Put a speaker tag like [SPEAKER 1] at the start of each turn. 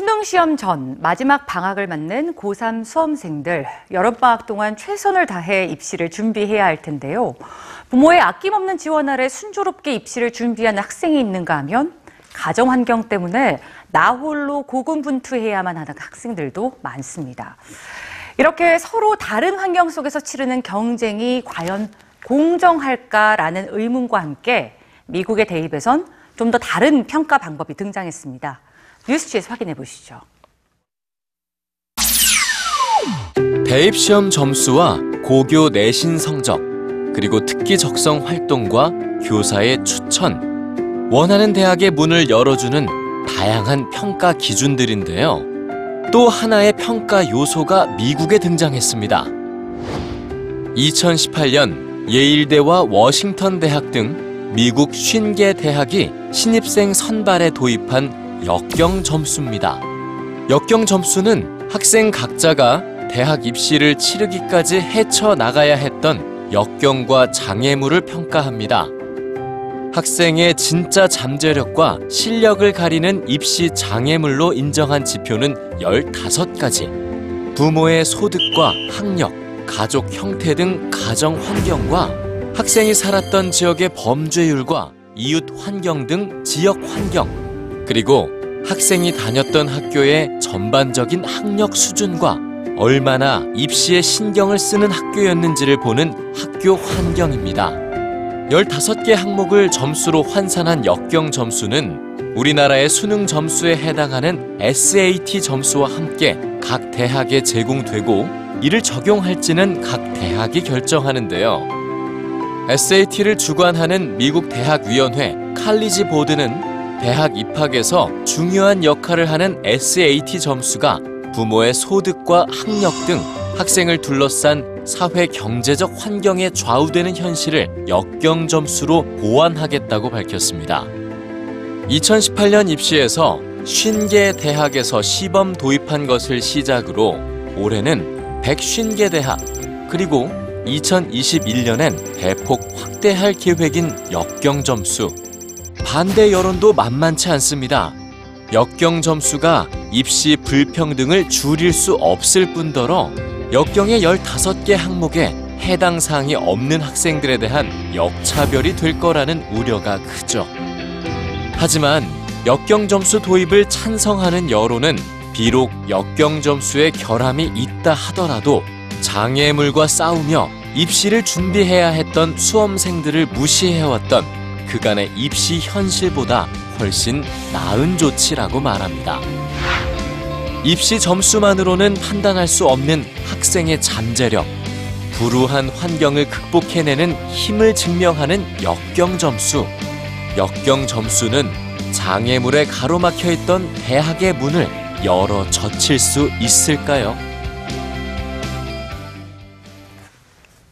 [SPEAKER 1] 수능 시험 전 마지막 방학을 맞는 고3 수험생들 여름방학 동안 최선을 다해 입시를 준비해야 할 텐데요. 부모의 아낌없는 지원 아래 순조롭게 입시를 준비하는 학생이 있는가 하면 가정 환경 때문에 나 홀로 고군분투해야만 하는 학생들도 많습니다. 이렇게 서로 다른 환경 속에서 치르는 경쟁이 과연 공정할까라는 의문과 함께 미국의 대입에선 좀 더 다른 평가 방법이 등장했습니다. 뉴스지에서 확인해 보시죠.
[SPEAKER 2] 대입 시험 점수와 고교 내신 성적, 그리고 특기 적성 활동과 교사의 추천, 원하는 대학의 문을 열어주는 다양한 평가 기준들인데요. 또 하나의 평가 요소가 미국에 등장했습니다. 2018년 예일대와 워싱턴 대학 등 미국 50개 대학이 신입생 선발에 도입한 역경 점수입니다. 역경 점수는 학생 각자가 대학 입시를 치르기까지 헤쳐 나가야 했던 역경과 장애물을 평가합니다. 학생의 진짜 잠재력과 실력을 가리는 입시 장애물로 인정한 지표는 15가지. 부모의 소득과 학력, 가족 형태 등 가정 환경과 학생이 살았던 지역의 범죄율과 이웃 환경 등 지역 환경, 그리고 학생이 다녔던 학교의 전반적인 학력 수준과 얼마나 입시에 신경을 쓰는 학교였는지를 보는 학교 환경입니다. 15개 항목을 점수로 환산한 역경 점수는 우리나라의 수능 점수에 해당하는 SAT 점수와 함께 각 대학에 제공되고 이를 적용할지는 각 대학이 결정하는데요. SAT를 주관하는 미국 대학위원회 칼리지 보드는 대학 입학에서 중요한 역할을 하는 SAT 점수가 부모의 소득과 학력 등 학생을 둘러싼 사회 경제적 환경에 좌우되는 현실을 역경 점수로 보완하겠다고 밝혔습니다. 2018년 입시에서 50개 대학에서 시범 도입한 것을 시작으로 올해는 150개 대학 그리고 2021년엔 대폭 확대할 계획인 역경 점수. 반대 여론도 만만치 않습니다. 역경 점수가 입시 불평등을 줄일 수 없을 뿐더러 역경의 15개 항목에 해당 사항이 없는 학생들에 대한 역차별이 될 거라는 우려가 크죠. 하지만 역경 점수 도입을 찬성하는 여론은 비록 역경 점수에 결함이 있다 하더라도 장애물과 싸우며 입시를 준비해야 했던 수험생들을 무시해왔던 그간의 입시 현실보다 훨씬 나은 조치라고 말합니다. 입시 점수만으로는 판단할 수 없는 학생의 잠재력, 불우한 환경을 극복해내는 힘을 증명하는 역경 점수. 역경 점수는 장애물에 가로막혀 있던 대학의 문을 열어 젖힐 수 있을까요?